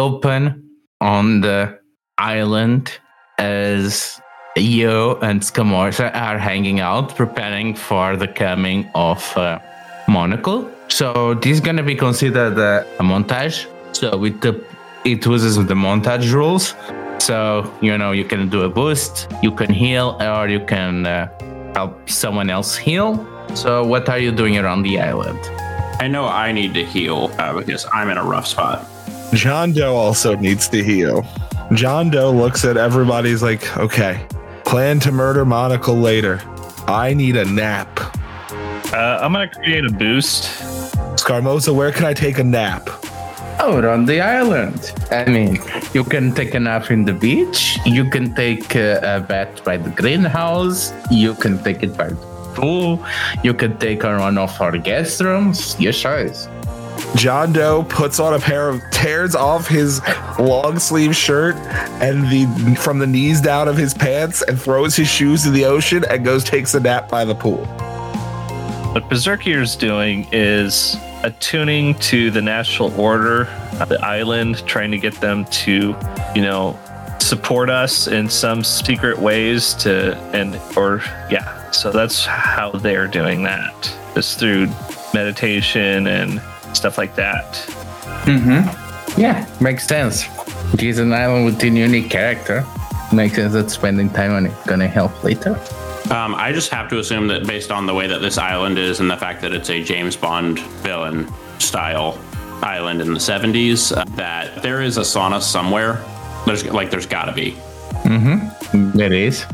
open on the island as you and Scamorza are hanging out, preparing for the coming of uh, Monocle. So this is gonna be considered a, a montage. So with the it uses the montage rules. So you know you can do a boost, you can heal, or you can uh, help someone else heal. So what are you doing around the island? I know I need to heal uh, because I'm in a rough spot. John Doe also needs to heal. John Doe looks at everybody's like, okay, plan to murder Monocle later. I need a nap. Uh, I'm gonna create a boost. Scamorza, where can I take a nap? Out on the island. I mean, you can take a nap in the beach. You can take uh, a bath by the greenhouse. You can take it by the pool. You can take a run off our guest rooms. Your choice. John Doe puts on a pair of tears off his long sleeve shirt and the from the knees down of his pants and throws his shoes in the ocean and goes takes a nap by the pool. What Berzerkir's doing is attuning to the natural order the island, trying to get them to, you know, support us in some secret ways to and or yeah. So that's how they're doing that. Just through meditation and stuff like that. Mm-hmm. Yeah, makes sense. He's an island with a unique character. Makes sense that spending time on it gonna help later. Um, I just have to assume that based on the way that this island is and the fact that it's a James Bond villain style island in the 70s, uh, that there is a sauna somewhere. There's like there's got to be. Mm-hmm. There is.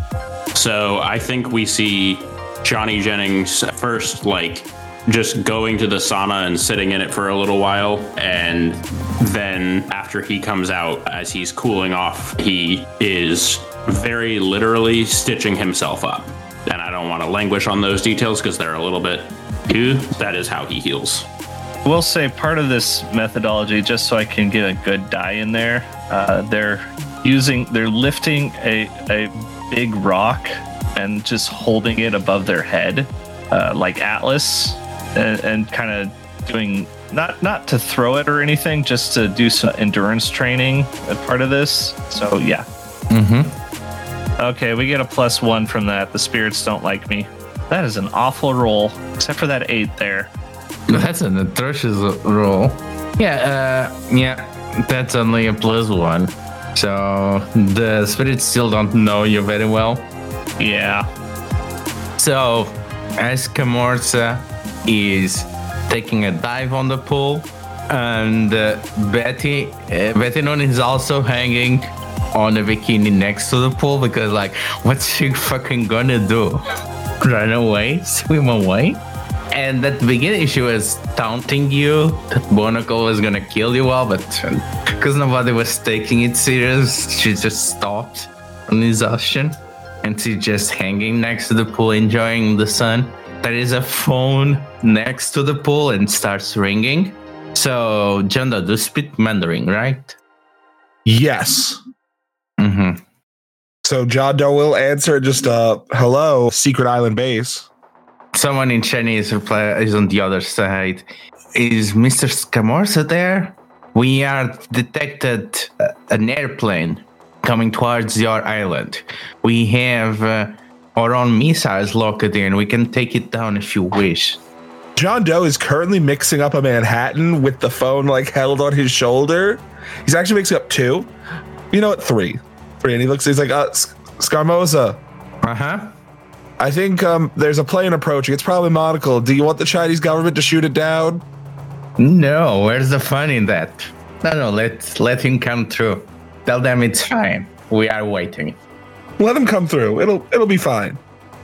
So I think we see Johnny Jennings first, like just going to the sauna and sitting in it for a little while. And then after he comes out, as he's cooling off, he is very literally stitching himself up. And I don't want to languish on those details because they're a little bit. That is how he heals. I will say part of this methodology, just so I can get a good die in there, uh, they're using, they're lifting a, a big rock and just holding it above their head, uh, like Atlas, and, and kind of doing not not to throw it or anything, just to do some endurance training as part of this. So yeah. Mm-hmm. Okay, we get a plus one from that. The spirits don't like me. That is an awful roll, except for that eight there. That's an atrocious roll. Yeah, uh, yeah, that's only a plus one. So the spirits still don't know you very well. Yeah. So as Camorza is taking a dive on the pool, and uh, Betty, uh, is also hanging on a bikini next to the pool because, like, what's she fucking gonna do? Run away? Swim away? And at the beginning, she was taunting you that Monocle was gonna kill you all, but because nobody was taking it serious, she just stopped on exhaustion and she's just hanging next to the pool, enjoying the sun. There is a phone next to the pool and starts ringing. So, Janda, do speak Mandarin, right? Yes. Mm-hmm. So John Doe will answer just uh hello, Secret Island Base. Someone in Chinese reply is on the other side. Is Mr. Scamorza there? We are detected uh, an airplane coming towards your island. We have uh, our own missiles locked in. We can take it down if you wish. John Doe is currently mixing up a Manhattan with the phone like held on his shoulder. He's actually mixing up two. You know what? Three. Three. And he looks, he's like, uh, S- Scamorza, Uh huh. I think um, there's a plane approaching. It's probably Monocle. Do you want the Chinese government to shoot it down? No, where's the fun in that? No, no, let let him come through. Tell them it's fine. We are waiting. Let them come through. It'll it'll be fine.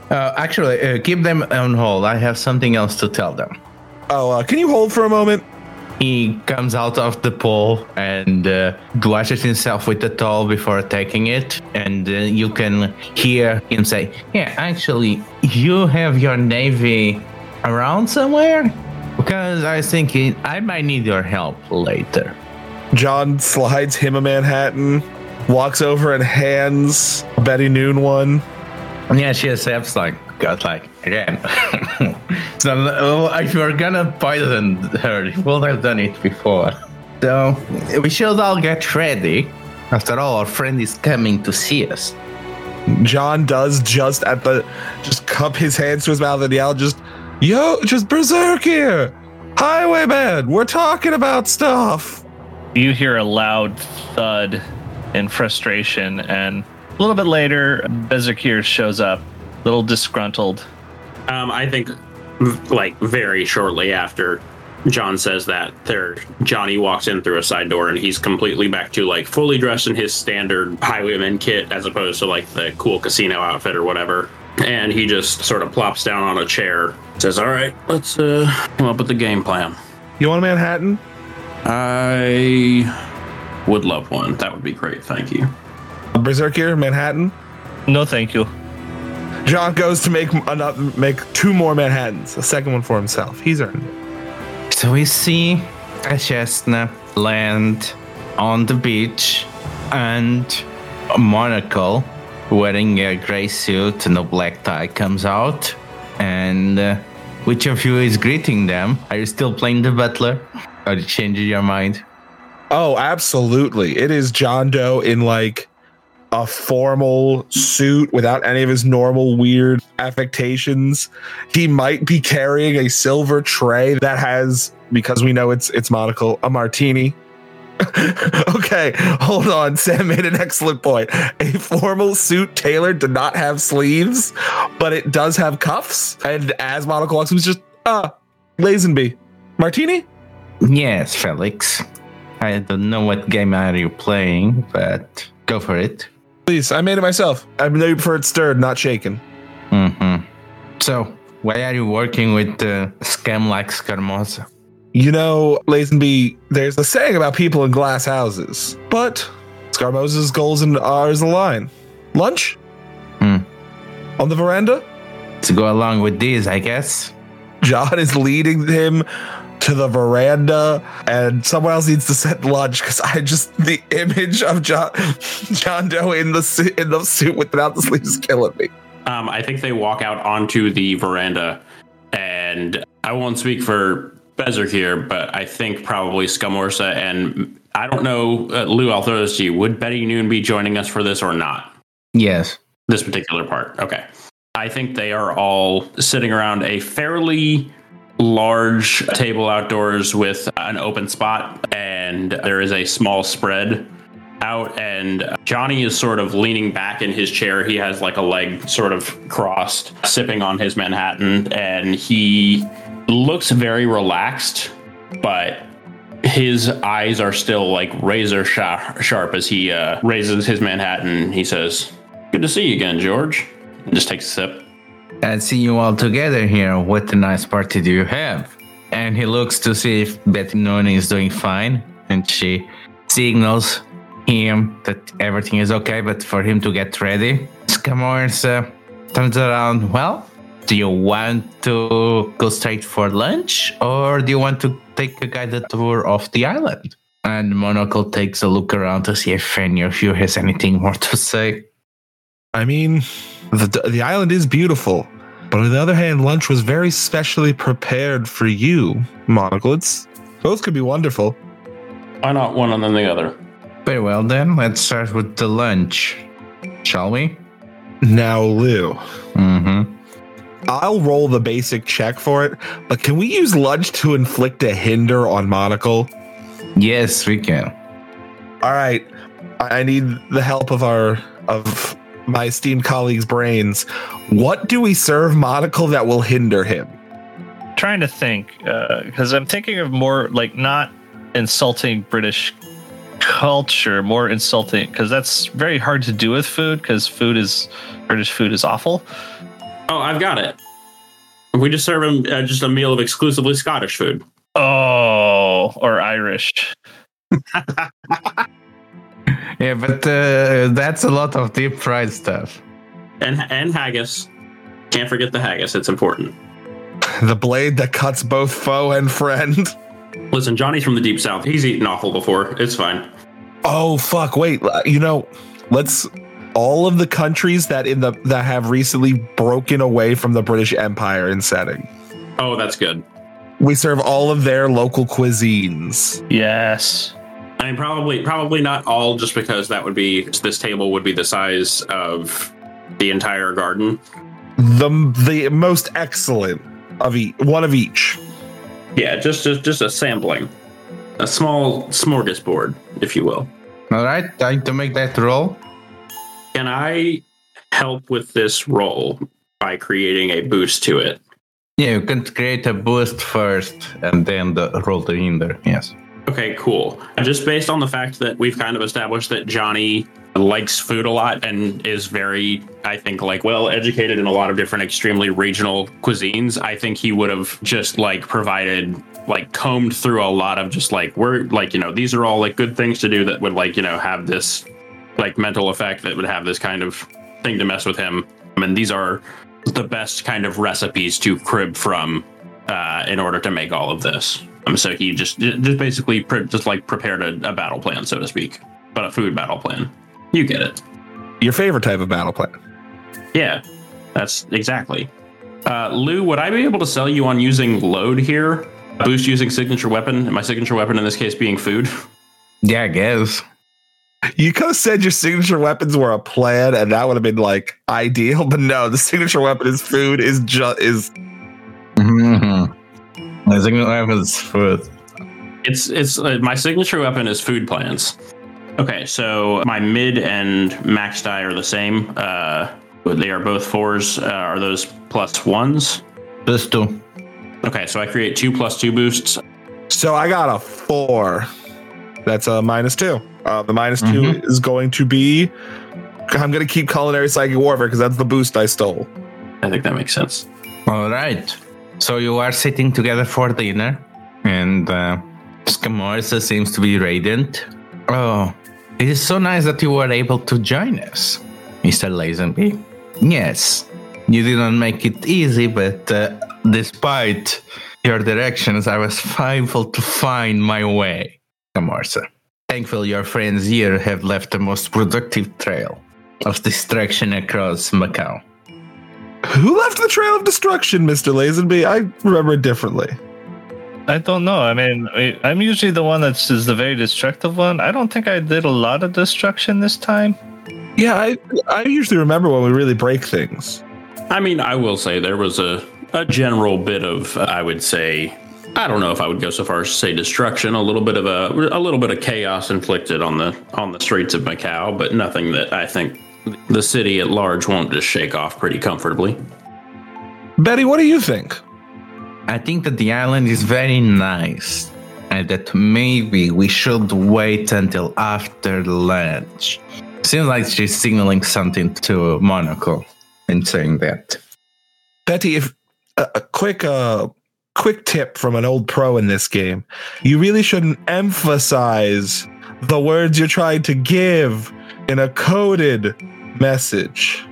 Uh, actually, uh, keep them on hold. I have something else to tell them. Oh, uh, can you hold for a moment? He comes out of the pool and uh, washes himself with the towel before taking it, and uh, you can hear him say, "Yeah, actually, you have your navy around somewhere." Because I think it, I might need your help later. John slides him a Manhattan, walks over and hands Betty Noon one. Yeah, she accepts, like, God, like, again. so, if you're gonna poison her, you would have done it before. So we should all get ready. After all, our friend is coming to see us. John does just at the just cup his hands to his mouth and yell, just yo, just berserk here. Highwayman, we're talking about stuff. You hear a loud thud in frustration, and a little bit later, Bezakir shows up, a little disgruntled. Um, I think, like very shortly after John says that, there Johnny walks in through a side door, and he's completely back to like fully dressed in his standard highwayman kit, as opposed to like the cool casino outfit or whatever. And he just sort of plops down on a chair, says, "All right, let's uh, come up with the game plan." You want a Manhattan? I would love one. That would be great. Thank you. Berserk here, Manhattan. No, thank you. John goes to make another, make two more Manhattans, a second one for himself. He's earned it. So we see a chestnut land on the beach and a monocle wearing a gray suit and a black tie comes out. And uh, which of you is greeting them? Are you still playing the butler? Or you changing your mind? Oh, absolutely. It is John Doe in like a formal suit without any of his normal weird affectations. He might be carrying a silver tray that has, because we know it's it's monocle, a martini. okay, hold on. Sam made an excellent point. A formal suit tailored to not have sleeves, but it does have cuffs. And as monocle walks, he was just ah, Lazenby. Martini? Yes, Felix. I don't know what game are you playing, but go for it. Please, I made it myself. I know you prefer it stirred, not shaken. Mm-hmm. So, why are you working with uh, scam like Scamorza? You know, Lazenby, there's a saying about people in glass houses, but Scamorza's goals and ours align. Lunch? Hmm. On the veranda? To go along with these, I guess. John is leading him to the veranda, and someone else needs to set lunch because I just the image of John John Doe in the suit in the suit without the sleeves is killing me. Um, I think they walk out onto the veranda, and I won't speak for Bezer here, but I think probably Scamorza and I don't know, uh, Lou. I'll throw this to you. Would Betty Noon be joining us for this or not? Yes. This particular part. Okay. I think they are all sitting around a fairly large table outdoors with an open spot, and there is a small spread out. And Johnny is sort of leaning back in his chair. He has like a leg sort of crossed, sipping on his Manhattan, and he looks very relaxed, but his eyes are still like razor sharp, as he uh, raises his Manhattan. He says, Good to see you again, George. And just takes a sip. I see you all together here. What a nice party do you have? And he looks to see if Betty Noni is doing fine, and she signals him that everything is okay, but for him to get ready. Scamors uh, turns around. Well, do you want to go straight for lunch, or do you want to take a guided tour of the island? And Monocle takes a look around to see if any of you has anything more to say. I mean, the the island is beautiful, but on the other hand, lunch was very specially prepared for you, Monocle. It's both could be wonderful. Why not one and then the other? Very well, then, let's start with the lunch. Shall we? Now, Lou, Mm-hmm. I'll roll the basic check for it, but can we use lunch to inflict a hinder on Monocle? Yes, we can. All right, I I need the help of our of my esteemed colleagues' brains. What do we serve Monocle that will hinder him? Trying to think, uh, because I'm thinking of more like not insulting British culture, more insulting because that's very hard to do with food because food is British food is awful. Oh, I've got it. We just serve him uh, just a meal of exclusively Scottish food. Oh, or Irish. Yeah, but uh, that's a lot of deep fried stuff. And and haggis. Can't forget the haggis. It's important. The blade that cuts both foe and friend. Listen, Johnny's from the deep south. He's eaten awful before. It's fine. Oh fuck! Wait, uh, you know, let's all of the countries that in the that have recently broken away from the British Empire in setting. Oh, that's good. We serve all of their local cuisines. Yes. I mean, probably probably not all, just because that would be this table would be the size of the entire garden. The the most excellent of each, one of each. Yeah, just just just a sampling, a small smorgasbord, if you will. All right, time to make that roll. Can I help with this roll by creating a boost to it? Yeah, you can create a boost first and then the roll the hinder. Yes. Okay, cool. Just based on the fact that we've kind of established that Johnny likes food a lot and is very, I think, like well educated in a lot of different extremely regional cuisines, I think he would have just like provided, like, combed through a lot of just like, we're like, you know, these are all like good things to do that would like, you know, have this like mental effect that would have this kind of thing to mess with him. I mean, these are the best kind of recipes to crib from uh, in order to make all of this. Um, so he just just basically pre- just like prepared a, a battle plan, so to speak, but a food battle plan. You get it. Your favorite type of battle plan. Yeah, that's exactly. Uh, Lou, would I be able to sell you on using load here? Boost using signature weapon, and my signature weapon in this case being food. Yeah, I guess. You could have said your signature weapons were a plan, and that would have been like ideal. But no, the signature weapon is food. Is just is Mm-hmm. I think I was food. It's it's uh, my signature weapon is food plans. Okay, so my mid and max die are the same. Uh, they are both fours. Uh, are those plus ones? Plus two. Okay, so I create two plus two boosts. so. I got a four. That's a minus two. Uh, the minus two Mhm. is going to be. I'm going to keep culinary psychic warfare because that's the boost I stole. I think that makes sense. All right. So you are sitting together for dinner, and uh, Scamorza seems to be radiant. Oh, it is so nice that you were able to join us, Mr. Lazenby. Yes, you didn't make it easy, but uh, despite your directions, I was able to find my way, Scamorza. Thankful your friends here have left the most productive trail of distraction across Macau. Who left the trail of destruction, Mister Lazenby? I remember it differently. I don't know. I mean, I- I'm usually the one that's is the very destructive one. I don't think I did a lot of destruction this time. Yeah, I I usually remember when we really break things. I mean, I will say there was a, a general bit of, I would say, I don't know if I would go so far as to say destruction. A little bit of a, a little bit of chaos inflicted on the on the streets of Macau, but nothing that I think the city at large won't just shake off pretty comfortably. Betty, what do you think? I think that the island is very nice and that maybe we should wait until after lunch. Seems like she's signaling something to Monocle in saying that. Betty, if a, a quick uh quick tip from an old pro in this game, you really shouldn't emphasize the words you're trying to give in a coded message.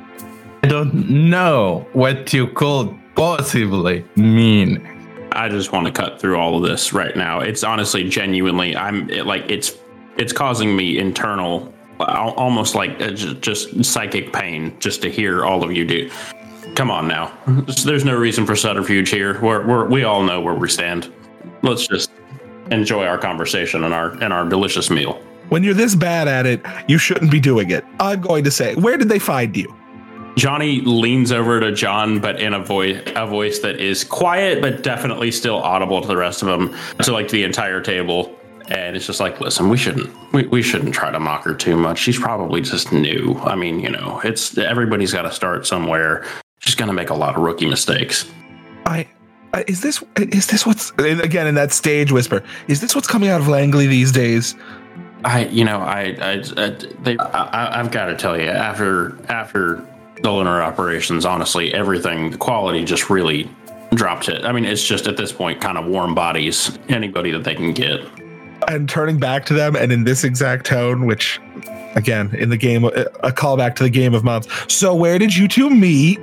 I don't know what you could possibly mean. I just want to cut through all of this right now. It's honestly, genuinely, I'm it, like it's it's causing me internal, almost like uh, ju- just psychic pain just to hear all of you do. Come on now, there's no reason for subterfuge here. We're, we're we all know where we stand. Let's just enjoy our conversation and our and our delicious meal. When you're this bad at it, you shouldn't be doing it. I'm going to say, where did they find you? Johnny leans over to John, but in a voice a voice that is quiet but definitely still audible to the rest of them, to like the entire table. And it's just like, listen, we shouldn't we, we shouldn't try to mock her too much. She's probably just new. I mean, you know, it's everybody's got to start somewhere. She's gonna make a lot of rookie mistakes. I, I is this is this what's again in that stage whisper? Is this what's coming out of Langley these days? I, you know, I, I, I they, I, I've got to tell you, after after the lunar operations, honestly, everything, the quality just really dropped it. I mean, it's just at this point, kind of warm bodies anybody that they can get. And turning back to them, and in this exact tone, which again in the game, a callback to the game of months. So where did you two meet?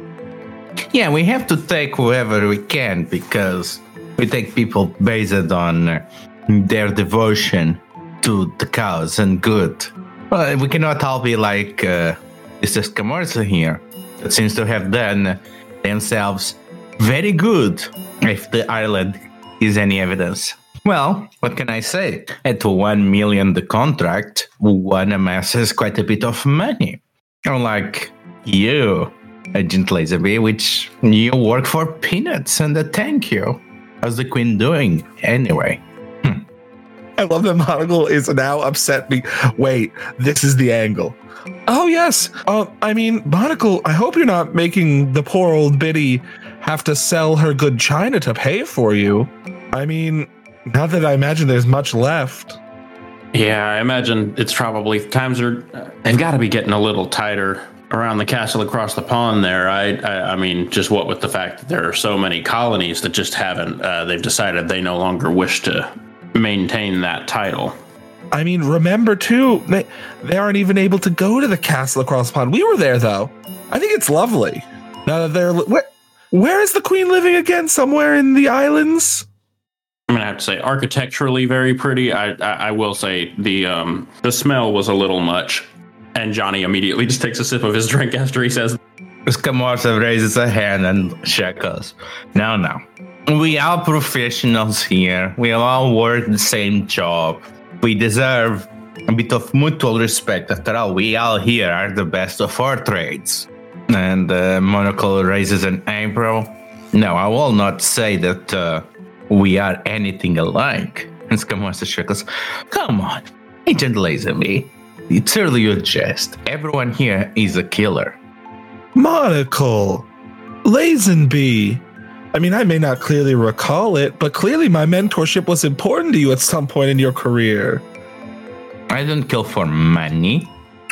Yeah, we have to take whoever we can because we take people based on uh, their devotion to the cause and good. We cannot all be like uh, Mr. Scamorza here, that seems to have done themselves very good if the island is any evidence. Well, what can I say? At one million the contract, one amasses quite a bit of money. Unlike you, Agent Lazenby, which you work for peanuts and a thank you. How's the queen doing anyway? I love that Monocle is now upset. Me. Wait, this is the angle. Oh yes. Uh, I mean, Monocle. I hope you're not making the poor old biddy have to sell her good china to pay for you. I mean, not that I imagine there's much left. Yeah, I imagine it's probably times are they've got to be getting a little tighter around the castle across the pond there. I, I, I mean, just what with the fact that there are so many colonies that just haven't. Uh, they've decided they no longer wish to maintain that title. I mean, remember too, they, they aren't even able to go to the castle across the pond. We were there though. I think it's lovely. Now that they're where, where is the queen living again? Somewhere in the islands. I'm gonna have to say, architecturally very pretty. I, I, I will say the um the smell was a little much, and Johnny immediately just takes a sip of his drink after he says, Escamosa raises a hand and shekels. No, no. We are professionals here. We all work the same job. We deserve a bit of mutual respect. After all, we all here are the best of our trades. And uh, Monocle raises an eyebrow. No, I will not say that uh, we are anything alike. And Escamosa shekels. Come on, Agent Lazenby. It's really a jest. Everyone here is a killer. Monocle, Lazenby. I mean, I may not clearly recall it, but clearly my mentorship was important to you at some point in your career. I don't kill for money,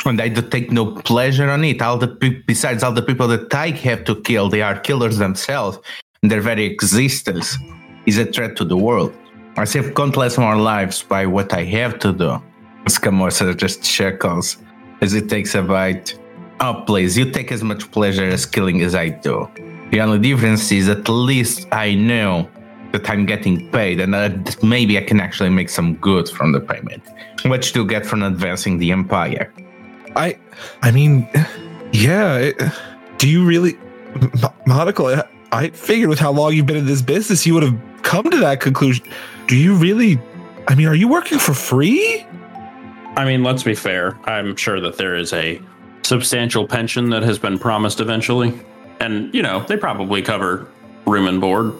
and I do take no pleasure on it. All the pe- besides all the people that I have to kill, they are killers themselves. And their very existence is a threat to the world. I save countless more lives by what I have to do. Scamorza just chuckles as he takes a bite. Oh, please, you take as much pleasure as killing as I do. The only difference is at least I know that I'm getting paid and that maybe I can actually make some good from the payment. What you get from advancing the empire. I, I mean, yeah. It, do you really, M- Monocle? I, I figured with how long you've been in this business, you would have come to that conclusion. Do you really? I mean, are you working for free? I mean, let's be fair. I'm sure that there is a substantial pension that has been promised eventually. And, you know, they probably cover room and board.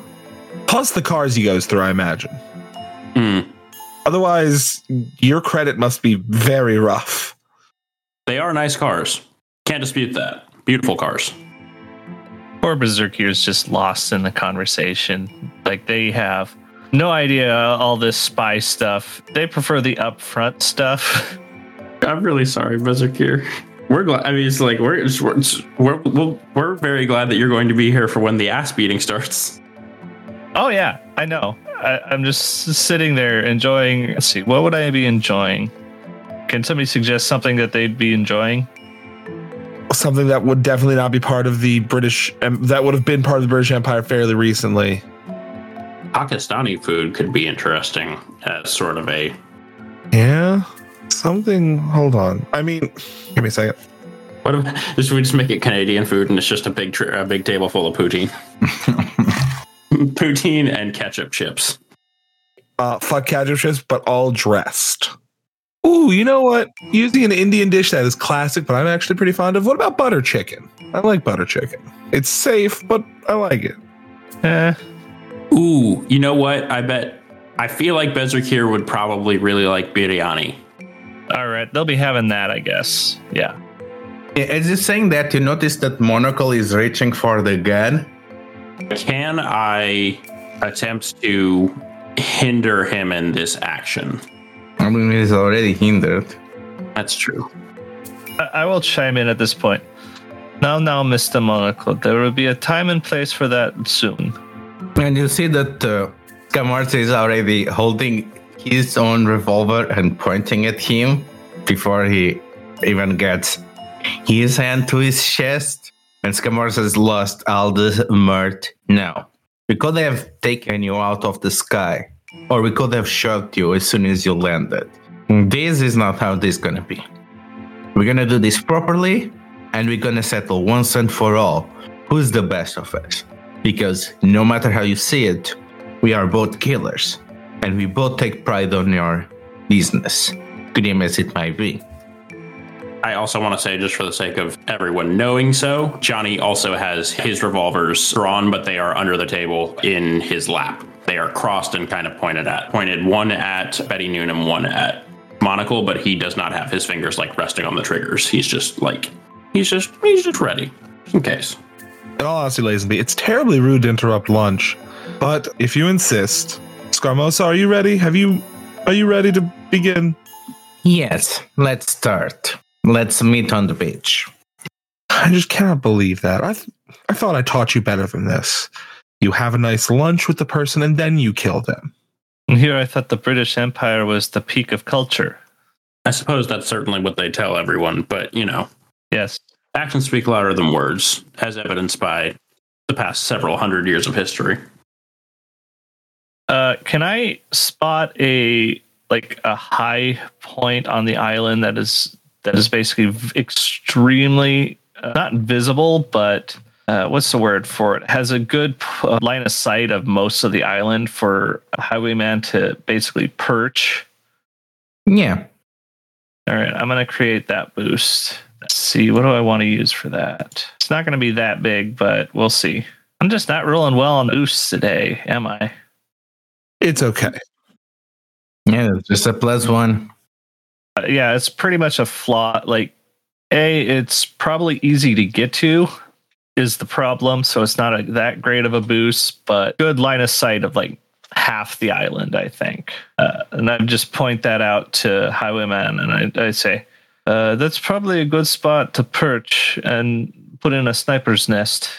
Plus the cars he goes through, I imagine. Hmm. Otherwise, your credit must be very rough. They are nice cars. Can't dispute that. Beautiful cars. Poor Berzerkir's just lost in the conversation. Like they have no idea all this spy stuff. They prefer the upfront stuff. I'm really sorry, Berzerkir. We're glad. I mean, it's like we're it's, we're it's- we're we're, we're very glad that you're going to be here for when the ass beating starts. Oh yeah, I know. I, I'm just sitting there enjoying. Let's see, what would I be enjoying? Can somebody suggest something that they'd be enjoying? Something that would definitely not be part of the British, um, that would have been part of the British Empire fairly recently. Pakistani food could be interesting as sort of a. Yeah, something. Hold on. I mean, give me a second. What if should we just make it Canadian food and it's just a big tr- a big table full of poutine, poutine and ketchup chips. Uh, fuck ketchup chips, but all dressed. Ooh, you know what? Using an Indian dish that is classic, but I'm actually pretty fond of. What about butter chicken? I like butter chicken. It's safe, but I like it. Eh, Ooh, you know what? I bet. I feel like Bezrakir would probably really like biryani. All right, they'll be having that, I guess. Yeah. As you're saying that, you notice that Monocle is reaching for the gun. Can I attempt to hinder him in this action? I mean, he's already hindered. That's true. I, I will chime in at this point. Now, now, Mr. Monocle, there will be a time and place for that soon. And you see that uh, Scamorza is already holding his own revolver and pointing at him before he even gets his hand to his chest. And Scamorza has lost all the mirth. Now, we could have taken you out of the sky, or we could have shot you as soon as you landed. This is not how this is gonna be. We're gonna do this properly, and we're gonna settle once and for all who's the best of us because no matter how you see it, we are both killers, and we both take pride on your business, grim as it might be. I also want to say, just for the sake of everyone knowing so, Johnny also has his revolvers drawn, but they are under the table in his lap. They are crossed and kind of pointed at, pointed one at Betty Noon and one at Monocle, but he does not have his fingers like resting on the triggers. He's just like, he's just, he's just ready in case. In all honesty, Lazenby, it's terribly rude to interrupt lunch, but if you insist, Scamorza, are you ready? Have you, are you ready to begin? Yes, let's start. Let's meet on the beach. I just cannot believe that. I, th- I thought I taught you better than this. You have a nice lunch with the person and then you kill them. Here I thought the British Empire was the peak of culture. I suppose that's certainly what they tell everyone, but you know, Yes. actions speak louder than words, as evidenced by the past several hundred years of history. Uh, can I spot a like a high point on the island that is that is basically extremely uh, not visible, but uh, what's the word for it? Has a good uh, line of sight of most of the island for a highwayman to basically perch. Yeah, All right, I'm gonna create that boost. Let's see, what do I want to use for that? It's not gonna be that big, but we'll see. I'm just not rolling well on boosts today, am I? It's okay. yeah, just a plus one. Uh, yeah, it's pretty much a flaw. Like, a, it's probably easy to get to, is the problem. So it's not a, that great of a boost, but good line of sight of like half the island, I think. Uh, and I just point that out to Highwayman, and I, I say, uh, that's probably a good spot to perch and put in a sniper's nest.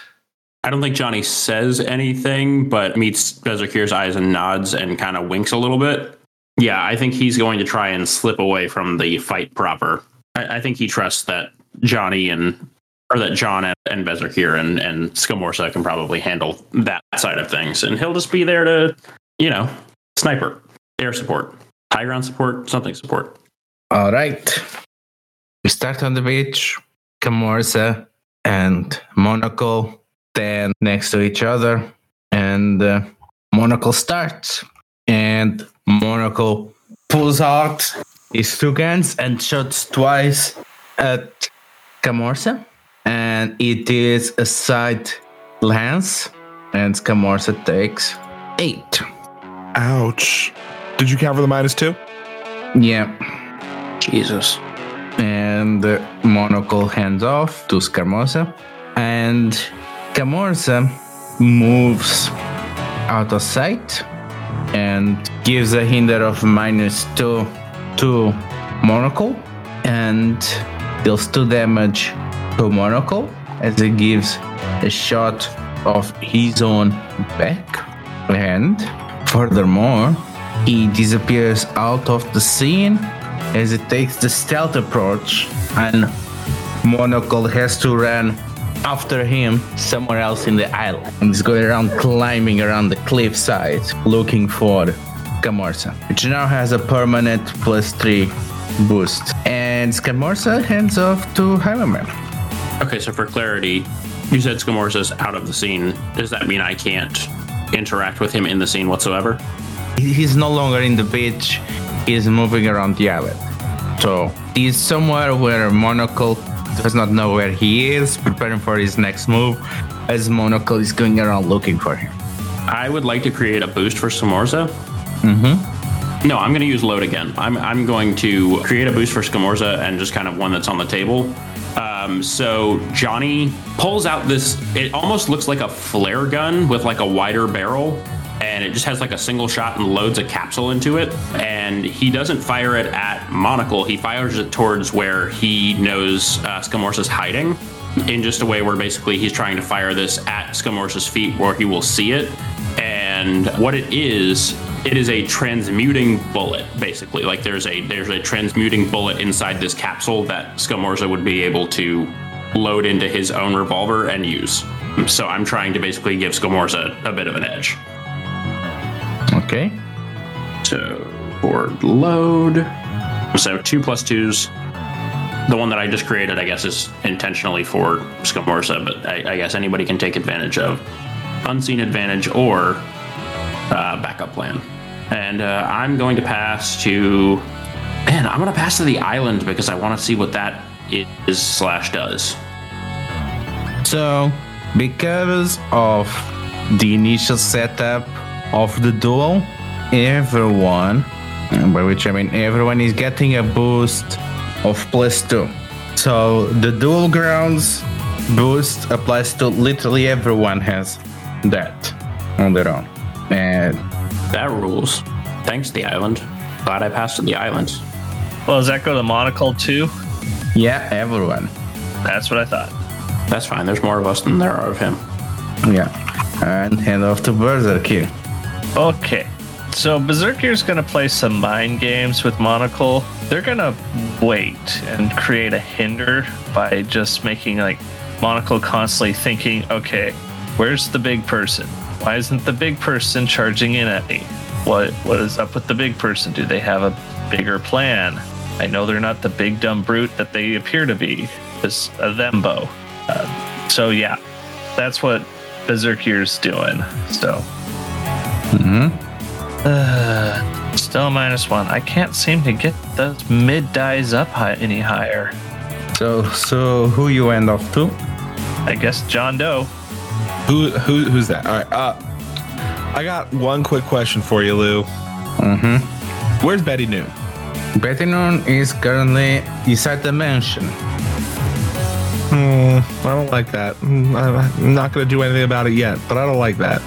I don't think Johnny says anything, but meets Berzerkir's eyes and nods and kind of winks a little bit. Yeah, I think he's going to try and slip away from the fight proper. I, I think he trusts that Johnny and or that John and, and Berzerkir and, and Scamorza can probably handle that side of things. And he'll just be there to, you know, sniper, air support, high ground support, something support. All right. We start on the beach. Camorza and Monocle stand next to each other, and uh, Monocle starts. And Monocle pulls out his two guns and shoots twice at Camorza. And it is a side lance, and Camorza takes eight. Ouch. Did you cover the minus two? Yeah. Jesus. and uh, Monocle hands off to Scamorza, and Camorza moves out of sight and gives a hinder of minus two to Monocle, and deals two damage to Monocle as it gives a shot of his own back. And furthermore, he disappears out of the scene as it takes the stealth approach and Monocle has to run after him somewhere else in the island. And he's going around climbing around the cliffside looking for Camorsa, which now has a permanent plus three boost. And Camorsa hands off to Highwayman. Okay, so for clarity, you said Scamorza's out of the scene. Does that mean I can't interact with him in the scene whatsoever? He's no longer in the beach, he's moving around the island. So he's somewhere where Monocle does not know where he is, preparing for his next move, as Monocle is going around looking for him. I would like to create a boost for Samorza. Mm-hmm. No, I'm going to use load again. I'm, I'm going to create a boost for Scamorza and just kind of one that's on the table. Um, so Johnny pulls out this. It almost looks like a flare gun with like a wider barrel, and it just has like a single shot and loads a capsule into it. And he doesn't fire it at Monocle. He fires it towards where he knows uh, Scamorza's hiding in just a way where basically he's trying to fire this at Scamorza's feet where he will see it. And what it is, it is a transmuting bullet, basically. Like there's a there's a transmuting bullet inside this capsule that Scamorza would be able to load into his own revolver and use. So I'm trying to basically give Scamorza a bit of an edge. Okay. So for load, so two plus twos. The one that I just created, I guess, is intentionally for Scamorza, but I, I guess anybody can take advantage of unseen advantage or uh, backup plan. And uh, I'm going to pass to. Man, I'm going to pass to the island because I want to see what that is slash does. So, because of the initial setup of the duel, everyone, by which I mean everyone, is getting a boost of plus two. So the duel grounds boost applies to literally everyone has that on their own. And That rules. Thanks, the island. Glad I passed to the island. Well, does that go to Monocle too? yeah, everyone. That's what I thought. That's fine. There's more of us than there are of him. Yeah. And hand off to Berzerkir. Okay. So Berzerkir's gonna play some mind games with Monocle. They're gonna wait and create a hinder by just making like Monocle constantly thinking, okay, where's the big person? Why isn't the big person charging in at me? What what is up with the big person? Do they have a bigger plan? I know they're not the big dumb brute that they appear to be. It's a thembo. Uh, so yeah, that's what Berzerkir's doing. So uh, still minus one. I can't seem to get those mid dies up high, any higher. So, so who you end off to? I guess John Doe. Who, who who's that? All right. Uh, I got one quick question for you, Lou. Mm-hmm. Where's Betty Noon? Betty Noon is currently inside the mansion. Hmm, I don't like that. Hmm, I'm not going to do anything about it yet, but I don't like that.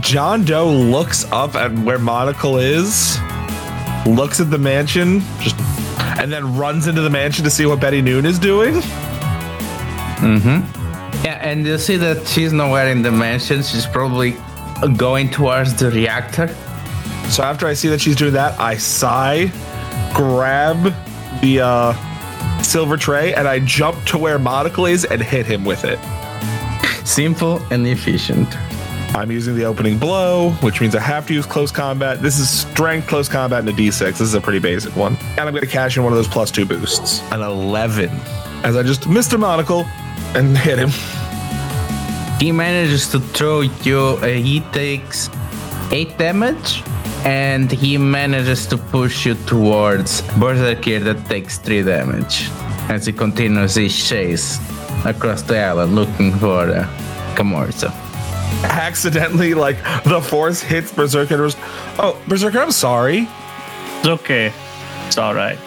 John Doe looks up at where Monocle is, looks at the mansion, just and then runs into the mansion to see what Betty Noon is doing. Mm-hmm. Yeah, and you see that she's nowhere in the mansion. She's probably going towards the reactor. So after I see that she's doing that, I sigh, grab the uh, silver tray, and I jump to where Monocle is and hit him with it. Simple and efficient. I'm using the opening blow, which means I have to use close combat. This is strength, close combat, and a d6. This is a pretty basic one. And I'm going to cash in one of those plus two boosts. An 11. As I just Mr. Monocle and hit him. He manages to throw you. Uh, he takes eight damage, and he manages to push you towards Berzerkir that takes three damage as he continues his chase across the island looking for uh, Kamorza. Accidentally, like the force hits Berserker. and Oh, Berserker, I'm sorry. It's okay. It's all right.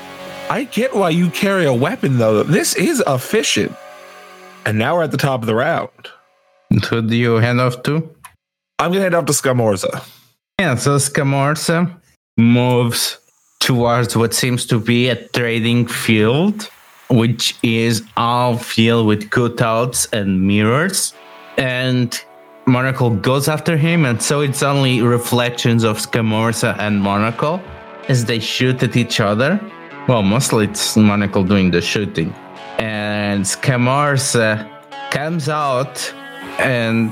I get why you carry a weapon, though. This is efficient. And now we're at the top of the round. Who do you hand off to? I'm going to head up to Scamorza. Yeah, so Scamorza moves towards what seems to be a trading field, which is all filled with cutouts and mirrors. And Monocle goes after him, and so it's only reflections of Scamorza and Monocle as they shoot at each other. Well, mostly it's Monocle doing the shooting. And Scamorza comes out and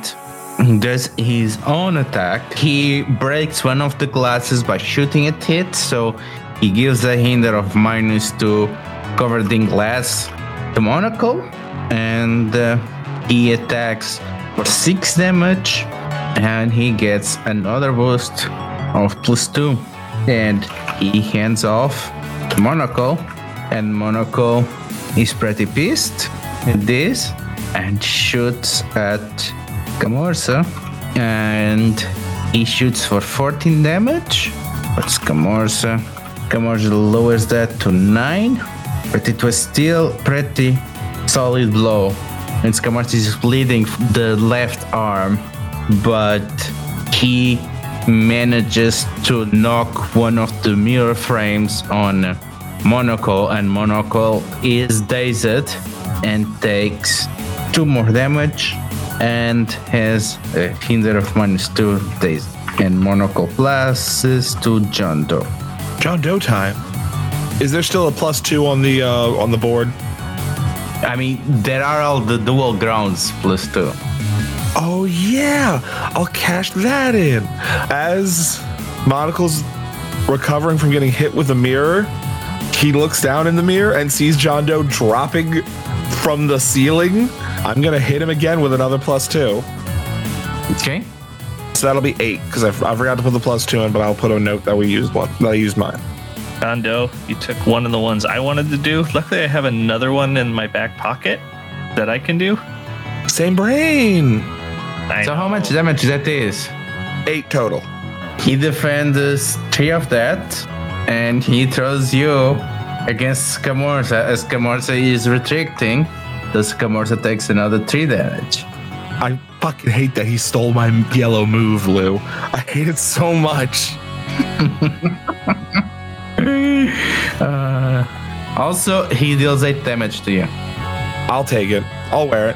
does his own attack. He breaks one of the glasses by shooting at it, so he gives a hinder of minus two covered in glass to Monocle, and uh, he attacks for six damage, and he gets another boost of plus two, and he hands off Monocle, and Monocle is pretty pissed at this and shoots at Camorza and he shoots for 14 damage. That's Camorza. Camorza lowers that to 9, but it was still pretty solid blow. And Camorza is bleeding the left arm, but he manages to knock one of the mirror frames on Monocle, and Monocle is dazed and takes two more damage and has a hinder of minus two days. And Monocle passes to John Doe. John Doe time. Is there still a plus two on the uh, on the board? I mean, there are all the duel grounds plus two. Oh yeah, I'll cash that in. As Monocle's recovering from getting hit with a mirror, he looks down in the mirror and sees John Doe dropping from the ceiling. I'm gonna hit him again with another plus two. Okay. So that'll be eight because I, I forgot to put the plus two in, but I'll put a note that we used one. That I used mine. John Doe, you took one of the ones I wanted to do. Luckily, I have another one in my back pocket that I can do. Same brain. I So how know. much damage that is? Eight total. He defends three of that, and he throws you against Scamorza. As Scamorza is retreating, the Scamorza takes another three damage. I fucking hate that he stole my yellow move, Lou. I hate it so much. Uh, also, he deals eight damage to you. I'll take it. I'll wear it.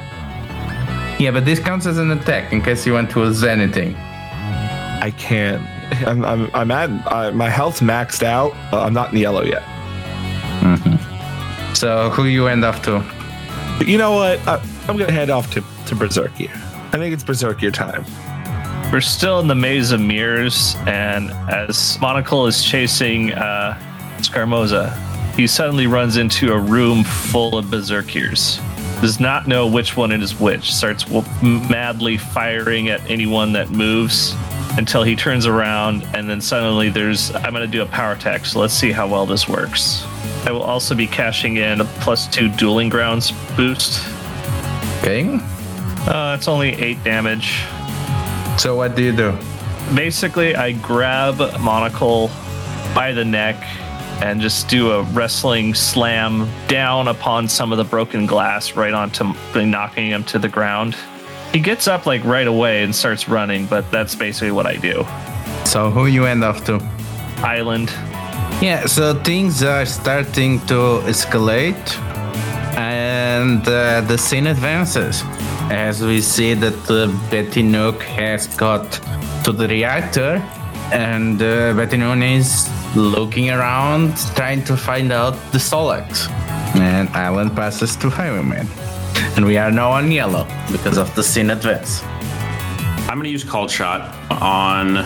Yeah, but this counts as an attack in case you want to lose anything. I can't. I'm I'm, I'm at uh, my health's maxed out. Uh, I'm not in yellow yet. So who you end up to? But you know what? I, I'm gonna head off to to Berzerkir. I think it's Berzerkir time. We're still in the maze of mirrors, and as Monocle is chasing uh, Scamorza, he suddenly runs into a room full of berserkers. Does not know which one it is which. Starts w- madly firing at anyone that moves until he turns around, and then suddenly there's. I'm going to do a power attack, so let's see how well this works. I will also be cashing in a plus two dueling grounds boost. Okay. Uh, it's only eight damage. So what do you do? basically i grab monocle by the neck and just do a wrestling slam down upon some of the broken glass right onto knocking him to the ground he gets up like right away and starts running but that's basically what i do So who you end up to? island Yeah, so things are starting to escalate, and uh, the scene advances as we see that uh, Betty Nook has got to the reactor, and uh, Betty Nook is looking around, trying to find out the Solex. And Island passes to Highwayman. And we are now on yellow because of the scene advance. I'm going to use called shot on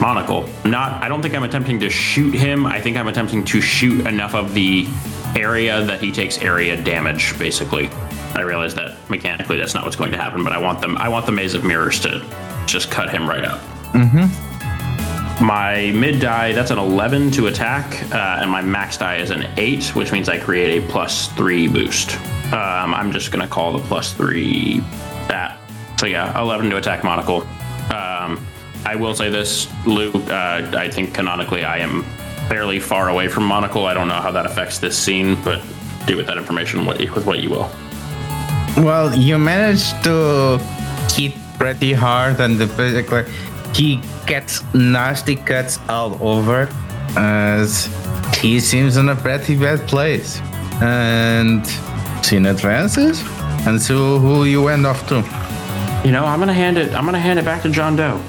Monocle. Not, I don't think I'm attempting to shoot him. I think I'm attempting to shoot enough of the area that he takes area damage. Basically, I realize that mechanically that's not what's going to happen, but I want them. I want the maze of mirrors to just cut him right up. Mm-hmm. My mid die that's an 11 to attack, uh, and my max die is an eight, which means I create a plus three boost. Um, I'm just gonna call the plus three that. So yeah, 11 to attack monocle. Um, I will say this, Lou. Uh, I think canonically I am fairly far away from monocle. I don't know how that affects this scene, but do with that information what, with what you will. Well, you managed to hit pretty hard, and the basically he gets nasty cuts all over as he seems in a pretty bad place. And scene advances, and so who you end off to? You know, I'm gonna hand it. I'm gonna hand it back to John Doe.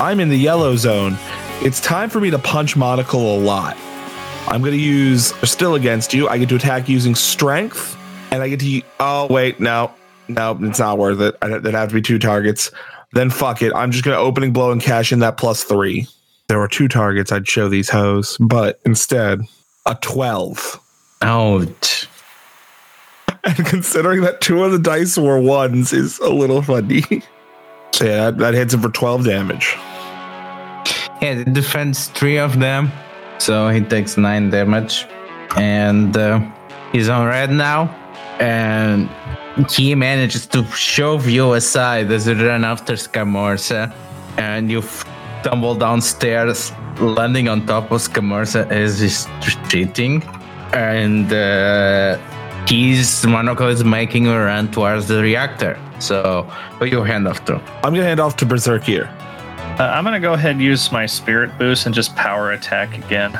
I'm in the yellow zone. It's time for me to punch Monocle a lot. I'm going to use still against you. I get to attack using strength, and I get to. Oh wait, no, no, it's not worth it. I, that'd have to be two targets. Then fuck it. I'm just going to opening blow and cash in that plus three. There were two targets. I'd show these hoes, but instead a twelve. Ouch. And considering that two of the dice were ones is a little funny. So yeah, that, that hits him for twelve damage. Yeah, it defends three of them, so he takes nine damage, and uh, he's on red now, and he manages to shove you aside as you run after Scamorza, and you tumble downstairs, landing on top of Scamorza as he's retreating, and uh, his monocle is making a run towards the reactor. So, who you hand off to? I'm gonna hand off to Berzerkir. Uh, I'm gonna go ahead and use my spirit boost and just power attack again.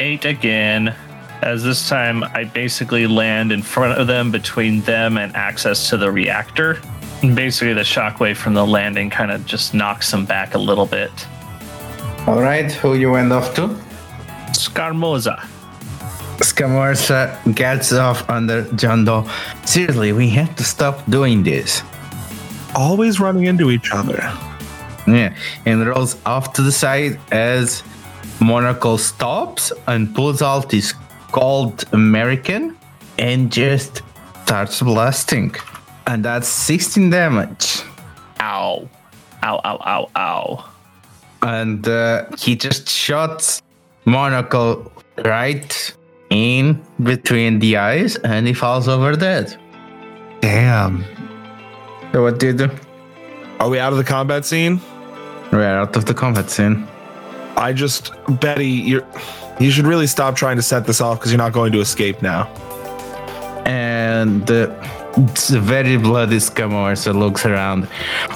Eight again. As this time I basically land in front of them, between them and access to the reactor. And basically, the shockwave from the landing kind of just knocks them back a little bit. All right, who you end off to? Scarmoza. Scamorza gets off under John Doe. Seriously, we have to stop doing this. Always running into each other. Yeah, and rolls off to the side as Monocle stops and pulls out his Colt American and just starts blasting. And that's 16 damage. Ow. Ow, ow, ow, ow. and uh, he just shot Monocle right in between the eyes, and he falls over dead. Damn. So what do you do? Are we out of the combat scene? We're out of the combat scene. I just Betty, you you should really stop trying to set this off because you're not going to escape now. and a very bloody Scamorza looks around.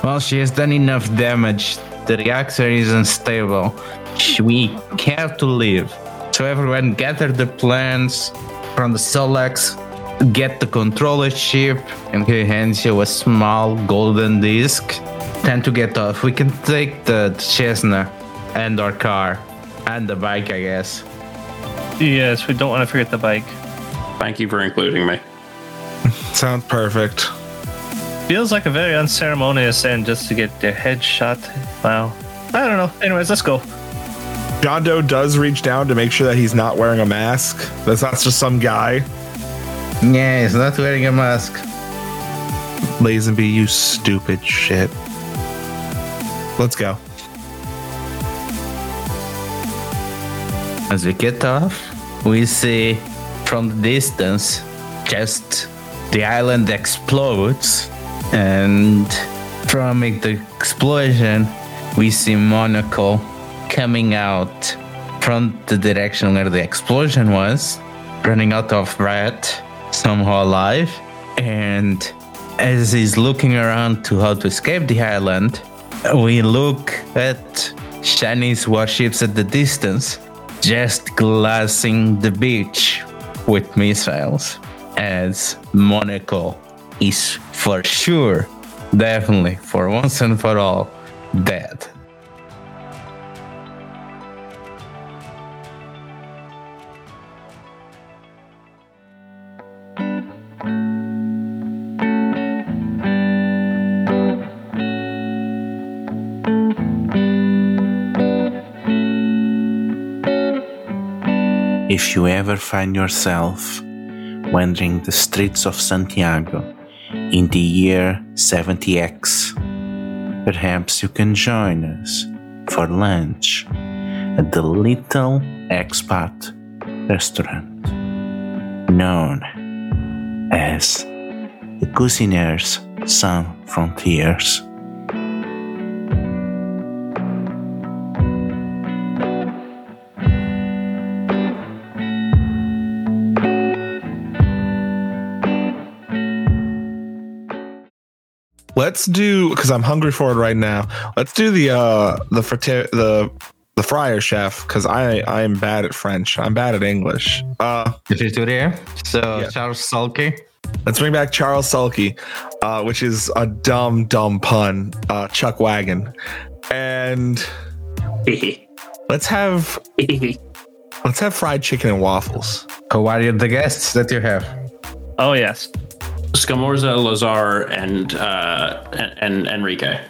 Well, she has done enough damage. The reactor is unstable. We have to leave. So everyone gather the plans from the Solex, get the controller chip, and he hands you a small golden disc. Time to get off. We can take the Cessna and our car and the bike, I guess. Yes, we don't want to forget the bike. Thank you for including me. Sounds perfect. Feels like a very unceremonious end just to get their head shot. Wow. I don't know. Anyways, let's go. John Doe does reach down to make sure that he's not wearing a mask. That's not just some guy. Yeah, he's not wearing a mask. Lazenby, you stupid shit. Let's go. As we get off, we see from the distance just the island explodes, and from the explosion, we see Monocle coming out from the direction where the explosion was, running out of breath, somehow alive, and as he's looking around to how to escape the island, we look at Chinese warships at the distance, just glassing the beach with missiles. As Monocle is for sure, definitely, for once and for all, dead. If you ever find yourself wandering the streets of Santiago in the year 70X, perhaps you can join us for lunch at the Little Expat restaurant, known as the Cuisiniers Sans Frontières. Let's do because I'm hungry for it right now. Let's do the uh the frater- the the fryer chef because I I am bad at French. I'm bad at English. Uh, If you're there, so Yeah. Charles Sulky. let's bring back Charles Sulky, uh, which is a dumb dumb pun. Uh, Chuck Wagon, and let's have let's have fried chicken and waffles. Who are you, the guests that you have? Oh, yes. Scamorza, Lazar, and uh, and, and Enrique.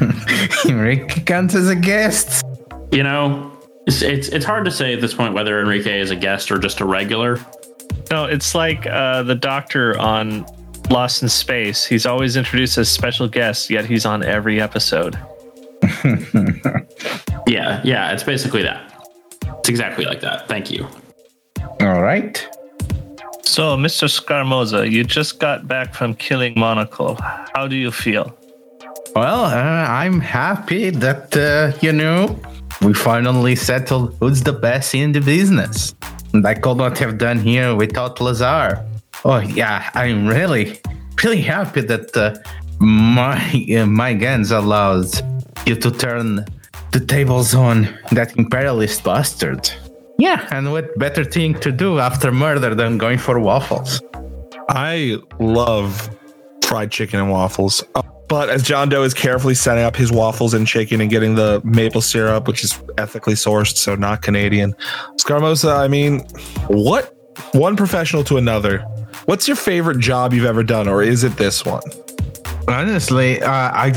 Enrique counts as a guest. You know, it's, it's it's hard to say at this point whether Enrique is a guest or just a regular. No, it's like uh, the doctor on Lost in Space. He's always introduced as special guest, yet he's on every episode. Yeah, yeah, it's basically that. It's exactly like that. Thank you. All right. So, Mr. Scamorza, you just got back from killing Monocle. How do you feel? Well, uh, I'm happy that, uh, you know, we finally settled who's the best in the business. And I could not have done here without Lazar. Oh, yeah, I'm really, really happy that uh, my, uh, my guns allowed you to turn the tables on that imperialist bastard. Yeah, and what better thing to do after murder than going for waffles? I love fried chicken and waffles. Uh, But as John Doe is carefully setting up his waffles and chicken and getting the maple syrup, which is ethically sourced, so not Canadian, Scamorza, I mean, what one professional to another? What's your favorite job you've ever done, or is it this one? Honestly, uh, I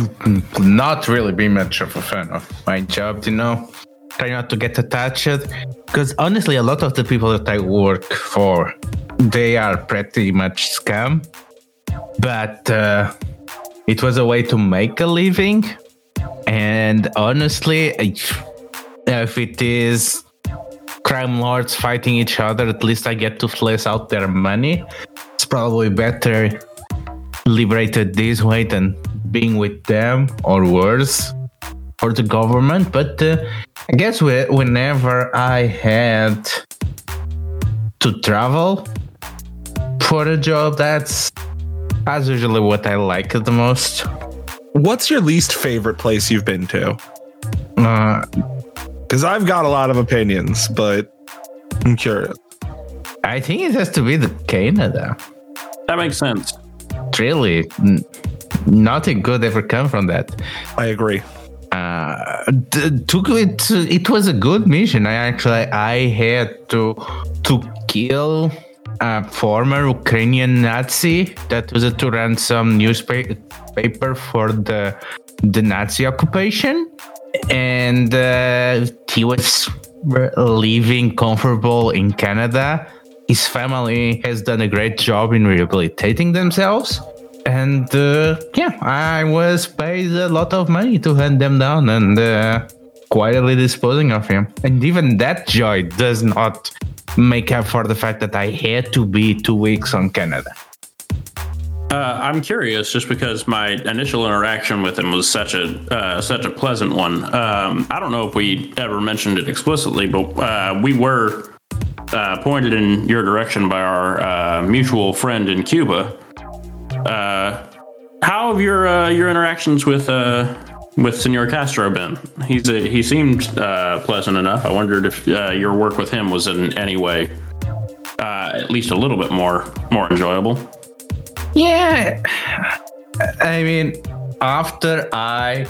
not really be much of a fan of my job, you know. Try not to get attached because honestly, a lot of the people that I work for, they are pretty much scam. But uh, it was a way to make a living, And honestly, if it is crime lords fighting each other, at least I get to flesh out their money. It's probably better liberated this way than being with them or worse for the government. But uh, I guess whenever I had to travel for a job, that's that's usually what I like the most. What's your least favorite place you've been to? Because Uh, I've got a lot of opinions, but I'm curious. I think it has to be the Canada. That makes sense. Really, n- nothing good ever come from that. I agree. Uh, took it. It was a good mission. I actually I had to to kill a former Ukrainian Nazi that was to run some newspaper for the the Nazi occupation, and uh, he was living comfortable in Canada. His family has done a great job in rehabilitating themselves. And uh, yeah, I was paid a lot of money to hunt them down and uh, quietly disposing of him. And even that joy does not make up for the fact that I had to be two weeks on Canada. Uh, I'm curious, just because my initial interaction with him was such a uh, such a pleasant one. Um, I don't know if we ever mentioned it explicitly, but uh, we were uh, pointed in your direction by our uh, mutual friend in Cuba. Uh, how have your uh, your interactions with uh, with Senor Castro been? He's a, he seemed uh, pleasant enough. I wondered if uh, your work with him was in any way uh, at least a little bit more more enjoyable. Yeah, I mean, after I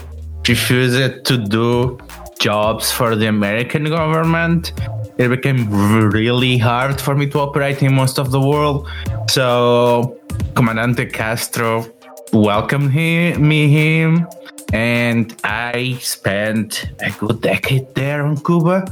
refused to do jobs for the American government, it became really hard for me to operate in most of the world. So, Comandante Castro welcomed him, me him, and I spent a good decade there on Cuba.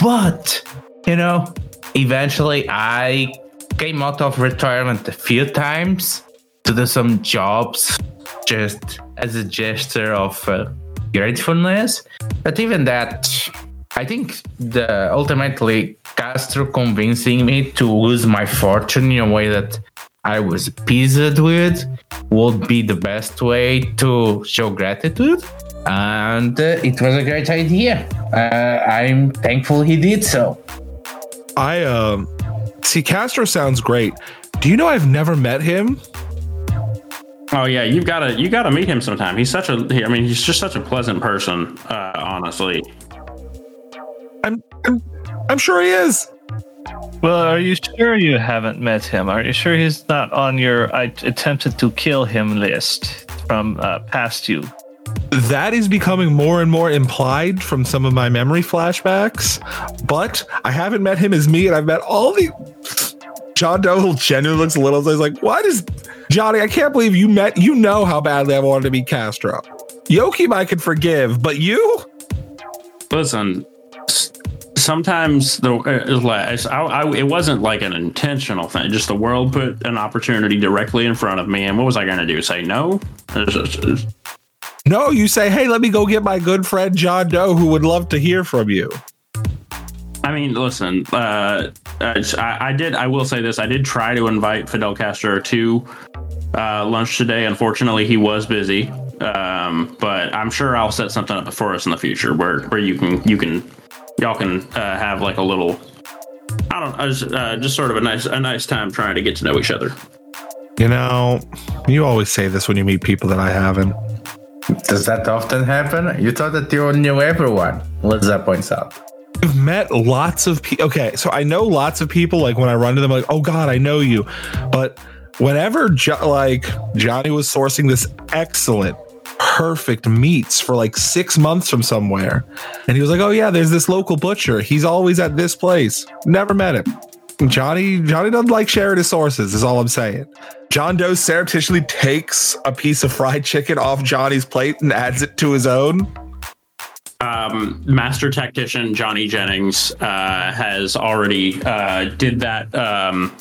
But, you know, eventually I came out of retirement a few times to do some jobs just as a gesture of uh, gratefulness. But even that, I think the ultimately Castro convincing me to lose my fortune in a way that I was pleased with would be the best way to show gratitude. And uh, it was a great idea. Uh, I'm thankful he did so. I um see Castro sounds great. Do you know I've never met him? Oh yeah, you've got to you got to meet him sometime. He's such a he- I mean, he's just such a pleasant person. Uh, honestly, I'm I'm, I'm sure he is. Well, are you sure you haven't met him? Are you sure he's not on your I attempted to kill him list from uh, past you? That is becoming more and more implied from some of my memory flashbacks. But I haven't met him as me, and I've met all the John Doe genuinely looks a little as he's like, why does Johnny, I can't believe you met you know how badly I wanted to meet Castro. Yokim I could forgive, but you? listen. Sometimes the uh, like, I, I, it wasn't like an intentional thing. Just the world put an opportunity directly in front of me, and what was I going to do? Say no? It's just- it's- No, you say, hey, let me go get my good friend John Doe, who would love to hear from you. I mean, listen. Uh, I, I did. I will say this. I did try to invite Fidel Castro to uh, lunch today. Unfortunately, he was busy. Um, but I'm sure I'll set something up for us in the future where where you can you can y'all can uh, have like a little. I don't. I just, uh, just sort of a nice a nice time trying to get to know each other. You know, you always say this when you meet people that I haven't. Does that often happen? You thought that you knew everyone. Liza points out. I've met lots of people. Okay, so I know lots of people. Like when I run to them, like, oh God, I know you. But whenever jo- like Johnny was sourcing this excellent, perfect meats for like six months from somewhere, and he was like, oh yeah, there's this local butcher. He's always at this place. Never met him. Johnny Johnny doesn't like sharing his sources. Is all I'm saying. John Doe surreptitiously takes a piece of fried chicken off Johnny's plate and adds it to his own. um, master tactician Johnny Jennings uh, has already uh, did that. Um,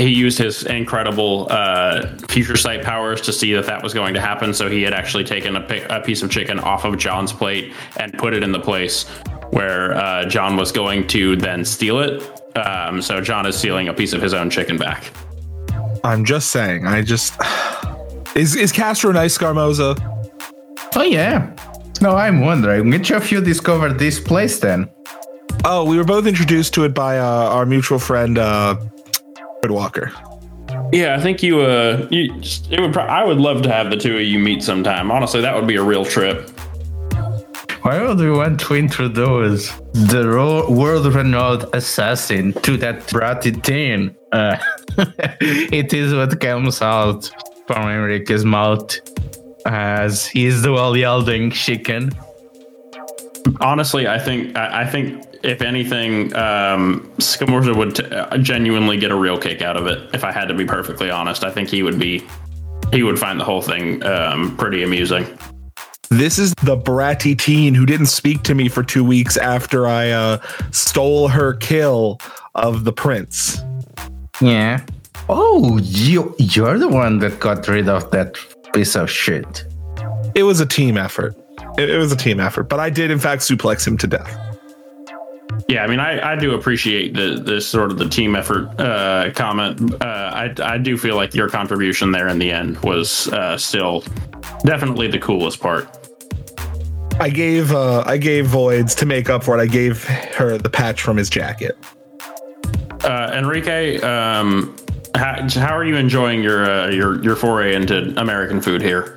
he used his incredible uh, future sight powers to see that that was going to happen. So he had actually taken a, pi- a piece of chicken off of John's plate and put it in the place where uh, John was going to then steal it. Um, so John is stealing a piece of his own chicken back. I'm just saying. I just is is Castro nice, Scamorza? Oh yeah. No, I'm wondering which of you discovered this place then? Oh, we were both introduced to it by uh, our mutual friend uh, Fred Walker. Yeah, I think you. Uh, you just, it would. Pro- I would love to have the two of you meet sometime. Honestly, that would be a real trip. Why would we want to introduce the ro- world-renowned assassin to that bratty teen? Uh, it is what comes out from Enrique's mouth as he's the well-yielding chicken. Honestly, I think. I, I think if anything, um, Scamorza would t- uh, genuinely get a real kick out of it. If I had to be perfectly honest, I think he would be. He would find the whole thing um, pretty amusing. This is the bratty teen who didn't speak to me for two weeks after I uh, stole her kill of the prince. Yeah. Oh, you you're the one that got rid of that piece of shit. It was a team effort. It, it was a team effort, but I did in fact suplex him to death. Yeah, I mean, I, I do appreciate the the sort of the team effort uh, comment. Uh, I I do feel like your contribution there in the end was uh, still definitely the coolest part. I gave uh, I gave Voids to make up for it. I gave her the patch from his jacket. Uh, Enrique, um, how, how are you enjoying your uh, your your foray into American food here?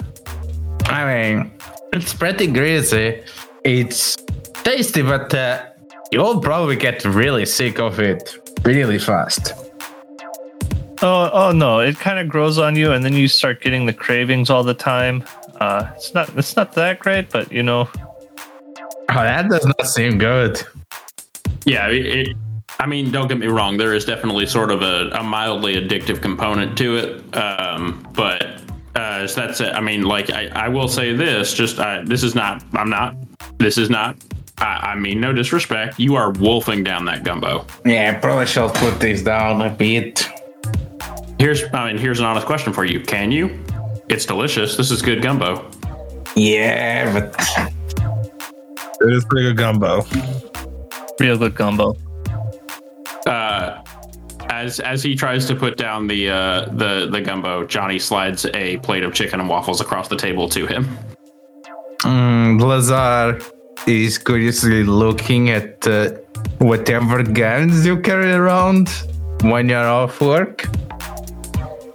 I mean, it's pretty greasy. It's tasty, but uh, you'll probably get really sick of it really fast. Oh, oh no! It kind of grows on you, and then you start getting the cravings all the time. Uh, it's not it's not that great, but you know, Oh, that does not seem good. Yeah, it, it, I mean, don't get me wrong. There is definitely sort of a, a mildly addictive component to it, um, but uh, so that's it. I mean, like I, I will say this: just uh, this is not. I'm not. This is not. I, I mean, no disrespect. You are wolfing down that gumbo. Yeah, I probably shall put this down a bit. Here's, I mean, here's an honest question for you. Can you? It's delicious. This is good gumbo. Yeah, but It is pretty good gumbo. real good gumbo. Uh, as as he tries to put down the uh, the the gumbo, Johnny slides a plate of chicken and waffles across the table to him. mm, Lazar is curiously looking at uh, whatever guns you carry around when you're off work.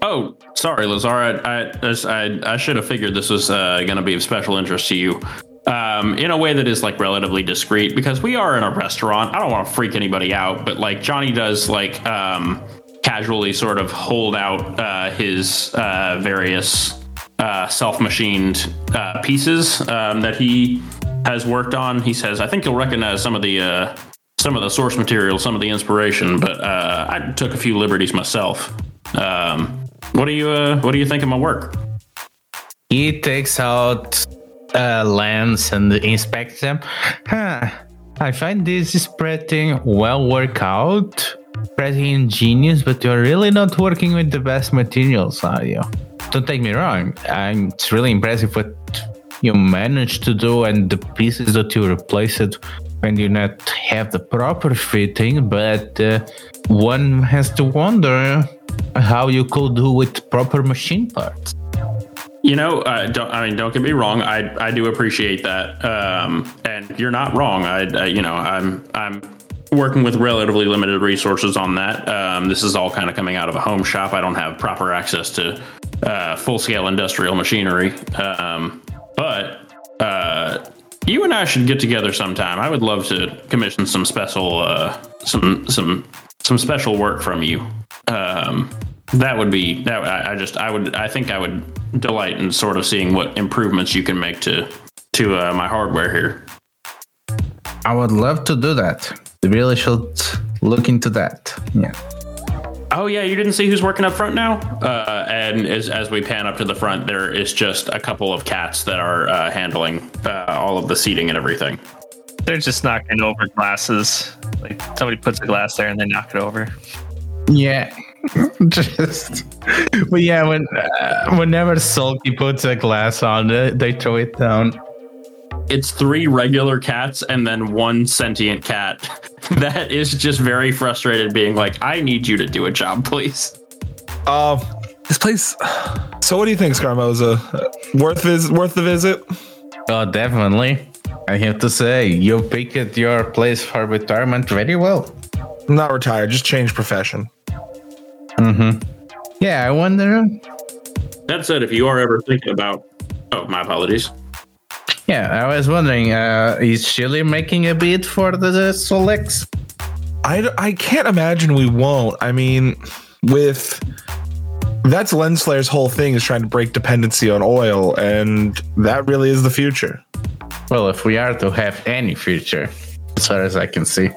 Oh, sorry, Lazar. I I, I, I should have figured this was uh, going to be of special interest to you. Um, in a way that is like relatively discreet because we are in a restaurant. I don't want to freak anybody out, but like Johnny does like um, casually sort of hold out uh, his uh, various uh, self-machined uh, pieces um, that he has worked on. He says, "I think you'll recognize some of the uh, some of the source material, some of the inspiration, but uh, I took a few liberties myself." Um, what do you uh, What do you think of my work? He takes out a lens and inspects them. Huh. I find this is pretty well worked out, pretty ingenious, but you're really not working with the best materials, are you? Don't take me wrong. I'm, it's really impressive what you manage to do and the pieces that you replace it when you not have the proper fitting, but uh, one has to wonder how you could do with proper machine parts. You know, uh, I mean, don't get me wrong. I I do appreciate that, um, and you're not wrong. I, I you know I'm I'm working with relatively limited resources on that. Um, this is all kind of coming out of a home shop. I don't have proper access to uh, full scale industrial machinery, um, but. Uh, you and I should get together sometime. I would love to commission some special, uh, some some some special work from you. Um, that would be that. I, I just I would I think I would delight in sort of seeing what improvements you can make to to uh, my hardware here. I would love to do that. We really should look into that. Yeah. Oh yeah, you didn't see who's working up front now. Uh, and as as we pan up to the front, there is just a couple of cats that are uh, handling uh, all of the seating and everything. They're just knocking over glasses. Like somebody puts a glass there and they knock it over. Yeah. Just, but yeah, when uh, whenever Sulky puts a glass on it, they throw it down. It's three regular cats and then one sentient cat that is just very frustrated, being like, "I need you to do a job, please." Uh, this place. So, what do you think, Scamorza? Worth vis- worth the visit? Oh, definitely. I have to say, you picked your place for retirement very well. Not retired, just change profession. Mm-hmm. Yeah, I wonder. That said, if you are ever thinking about, oh, my apologies. Yeah, I was wondering, uh, is Chile making a bid for the, the Solex? I, I can't imagine we won't. I mean, with that's Lenslayer's whole thing is trying to break dependency on oil, and that really is the future. Well, if we are to have any future, as far as I can see.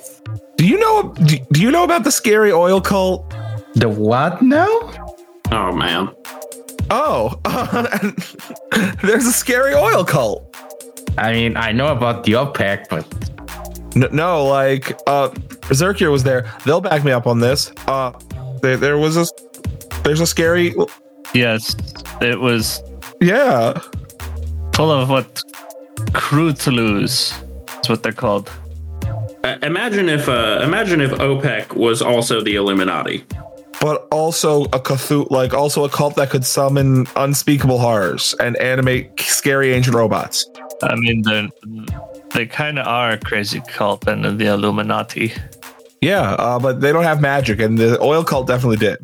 Do you know? Do, do you know about the scary oil cult? The what now? Oh man, Oh, there's a scary oil cult. I mean, I know about the OPEC, but No, no like uh, Berzerkir was there. They'll back me up on this. Uh, there, there was a there's a scary. Yes, it was Yeah, full of what crew to lose That's what they're called. Uh, imagine if uh, imagine if OPEC was also the Illuminati. but also a Cthulhu, like also a cult that could summon unspeakable horrors and animate scary ancient robots. I mean, they they kind of are a crazy cult and the Illuminati. Yeah, uh, but they don't have magic, and the oil cult definitely did.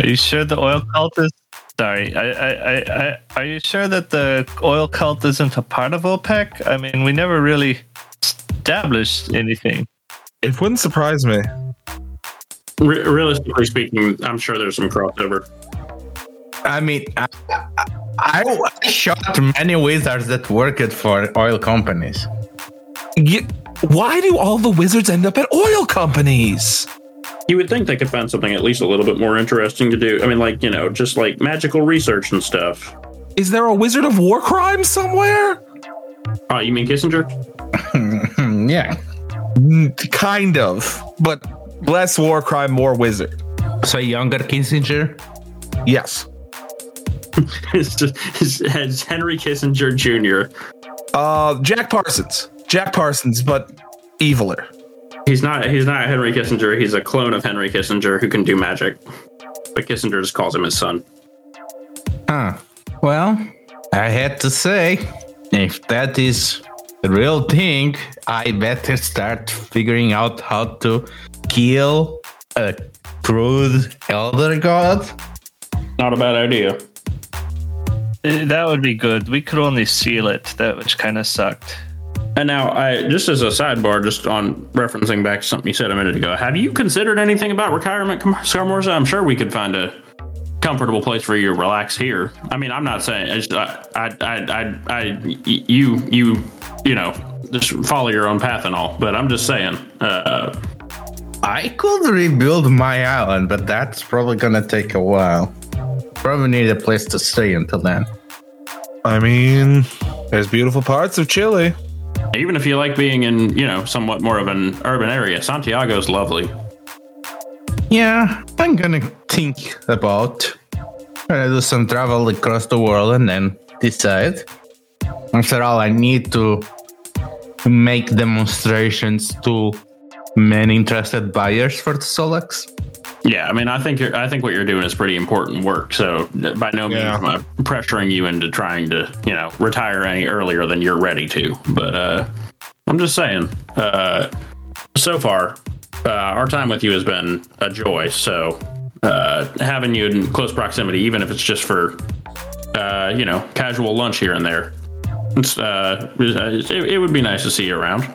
Are you sure the oil cult is? Sorry, I, I, I, I, are you sure that the oil cult isn't a part of OPEC? I mean, we never really established anything. It wouldn't surprise me. Re- realistically speaking, I'm sure there's some crossover. I mean, I, I, I shot many wizards that worked for oil companies. Ye- why do all the wizards end up at oil companies? You would think they could find something at least a little bit more interesting to do. I mean, like you know, just like magical research and stuff. Is there a wizard of war crime somewhere? Oh, you mean Kissinger? Yeah. Mm, Kind of, but less war crime, more wizard. So younger Kissinger? Yes. It's, just, it's, it's Henry Kissinger Jr. Uh, Jack Parsons. Jack Parsons, but eviler. He's not. He's not Henry Kissinger. He's a clone of Henry Kissinger who can do magic. But Kissinger just calls him his son. Huh. Well, I had to say, if that is the real thing, I better start figuring out how to kill a crude elder god. Not a bad idea. Eh, That would be good. We could only seal it, that which kind of sucked. And now, I just as a sidebar, just on referencing back to something you said a minute ago, have you considered anything about retirement, Scamorza? I'm sure we could find a comfortable place for you to relax here. I mean, I'm not saying it's, I, I, I, I, I, you, you, you know, just follow your own path and all. But I'm just saying, uh, I could rebuild my island, but that's probably gonna take a while. Probably need a place to stay until then. I mean, there's beautiful parts of Chile. even if you like being in, you know, somewhat more of an urban area, Santiago's lovely. Yeah, I'm gonna think about gonna do some travel across the world and then decide. After all, I need to make demonstrations to many interested buyers for the Solex. Yeah, I mean, I think you're, I think what you're doing is pretty important work. So by no means Yeah. am I pressuring you into trying to, you know, retire any earlier than you're ready to. But uh, I'm just saying, uh, so far, uh, our time with you has been a joy. So uh, having you in close proximity, even if it's just for, uh, you know, casual lunch here and there, it's, uh, it, it would be nice to see you around.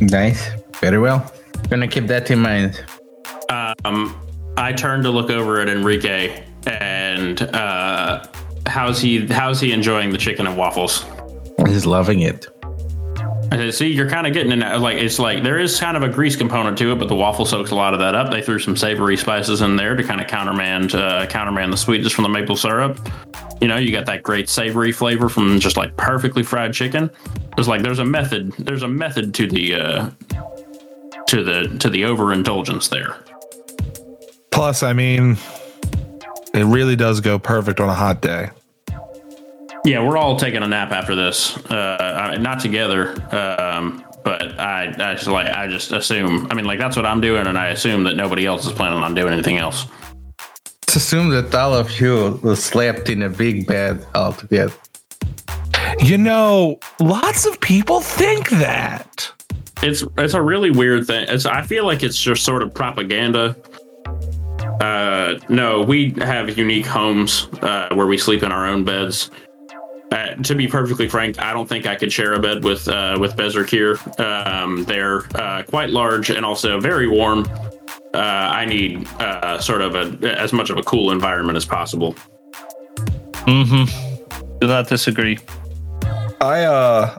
Nice. Very well. Gonna keep that in mind. Um, I turned to look over at Enrique, and uh, how's he? How's he enjoying the chicken and waffles? He's loving it. I said, See, you're kind of getting in that. Like it's like there is kind of a grease component to it, but the waffle soaks a lot of that up. They threw some savory spices in there to kind of countermand uh, countermand the sweetness from the maple syrup. You know, you got that great savory flavor from just like perfectly fried chicken. It's like there's a method. There's a method to the uh, to the to the overindulgence there. Plus, I mean, it really does go perfect on a hot day. Yeah, we're all taking a nap after this. Uh, not together, um, but I, I just like I just assume. I mean, like that's what I'm doing, and I assume that nobody else is planning on doing anything else. Let's assume that all of you slept in a big bed all together. You know, lots of people think that. It's it's a really weird thing. It's I feel like it's just sort of propaganda. Uh, no, we have unique homes uh, where we sleep in our own beds. Uh, to be perfectly frank, I don't think I could share a bed with uh, with Berzerkir. Um, they're uh, quite large and also very warm. Uh, I need uh, sort of a as much of a cool environment as possible. Mm-hmm. Do not disagree. I uh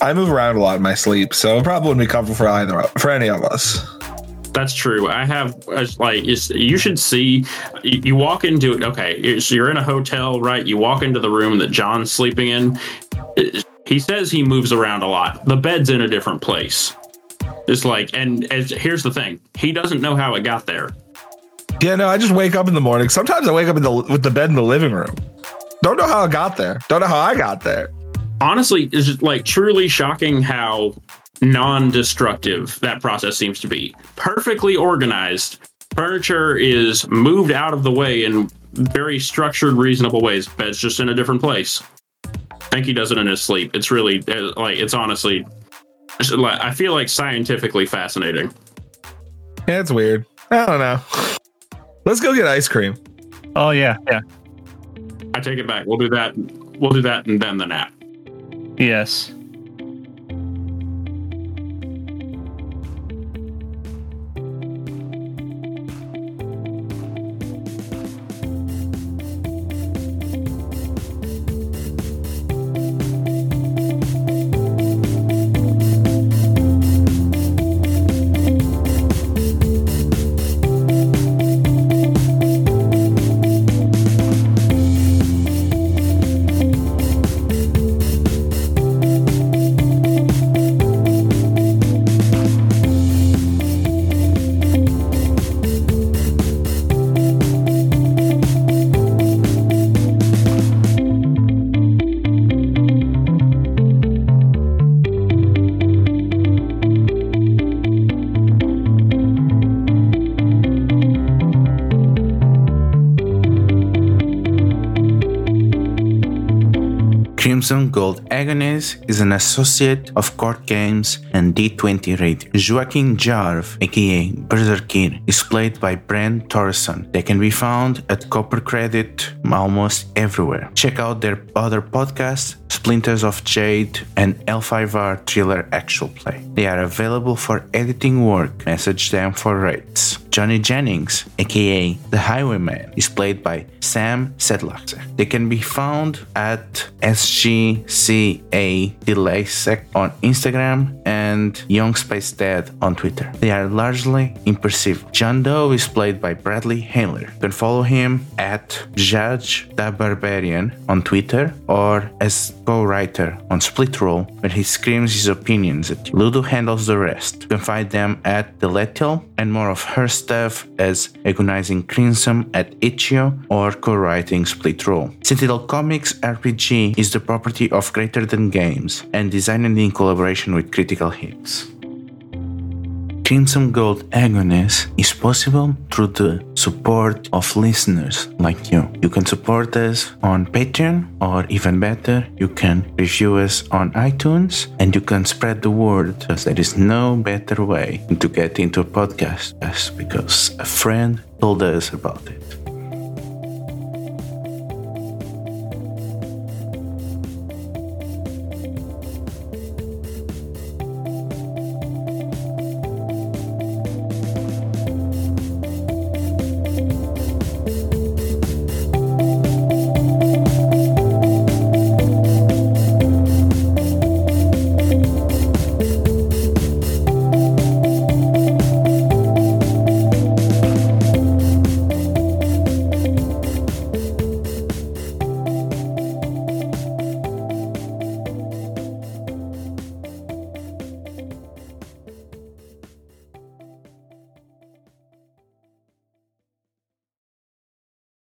I move around a lot in my sleep, so it probably wouldn't be comfortable for either for any of us. That's true. I have uh, like you should see. You, you walk into it. Okay, so you're in a hotel, right? You walk into the room that John's sleeping in. It- He says he moves around a lot. The bed's in a different place. It's like, and as, here's the thing: he doesn't know how it got there. Yeah, no, I just wake up in the morning. Sometimes I wake up in the with the bed in the living room. Don't know how I got there. Don't know how I got there. Honestly, it's just like truly shocking how non-destructive that process seems to be. Perfectly organized. Furniture is moved out of the way in very structured, reasonable ways. Bed's just in a different place. I think he does it in his sleep. It's really uh, like it's honestly. like- I feel like scientifically fascinating. Yeah, it's weird. I don't know. Let's go get ice cream. Oh yeah, yeah, I take it back. We'll do that. We'll do that and then the nap. yes. Is an associate of Court Games and D20 Radio. Joaquin Jarv, aka Berzerkir, is played by Brent Thorson. They can be found at Copper Credit almost everywhere. Check out their other podcasts, Splinters of Jade and L5R Thriller Actual Play. They are available for editing work. Message them for rates. Johnny Jennings, aka The Highwayman, is played by Sam Sedlak. They can be found at SGCA Delaysec on Instagram and Young Space Dad on Twitter. They are largely imperceptible. John Doe is played by Bradley Haler. You can follow him at Judge the Barbarian on Twitter or as co-writer on Split Roll, where he screams his opinions at you. Ludo handles the rest. You can find them at The Lethal and more of her stuff as agonizing Crimson at Itch.io or co-writing Split Roll. Sentinel Comics RPG is the property of Greater Than Games and designed in collaboration with Critical Hits. Crimson Gold Agonies is possible through the support of listeners like you. You can support us on Patreon, or even better, you can review us on iTunes and you can spread the word because there is no better way to get into a podcast because a friend told us about it.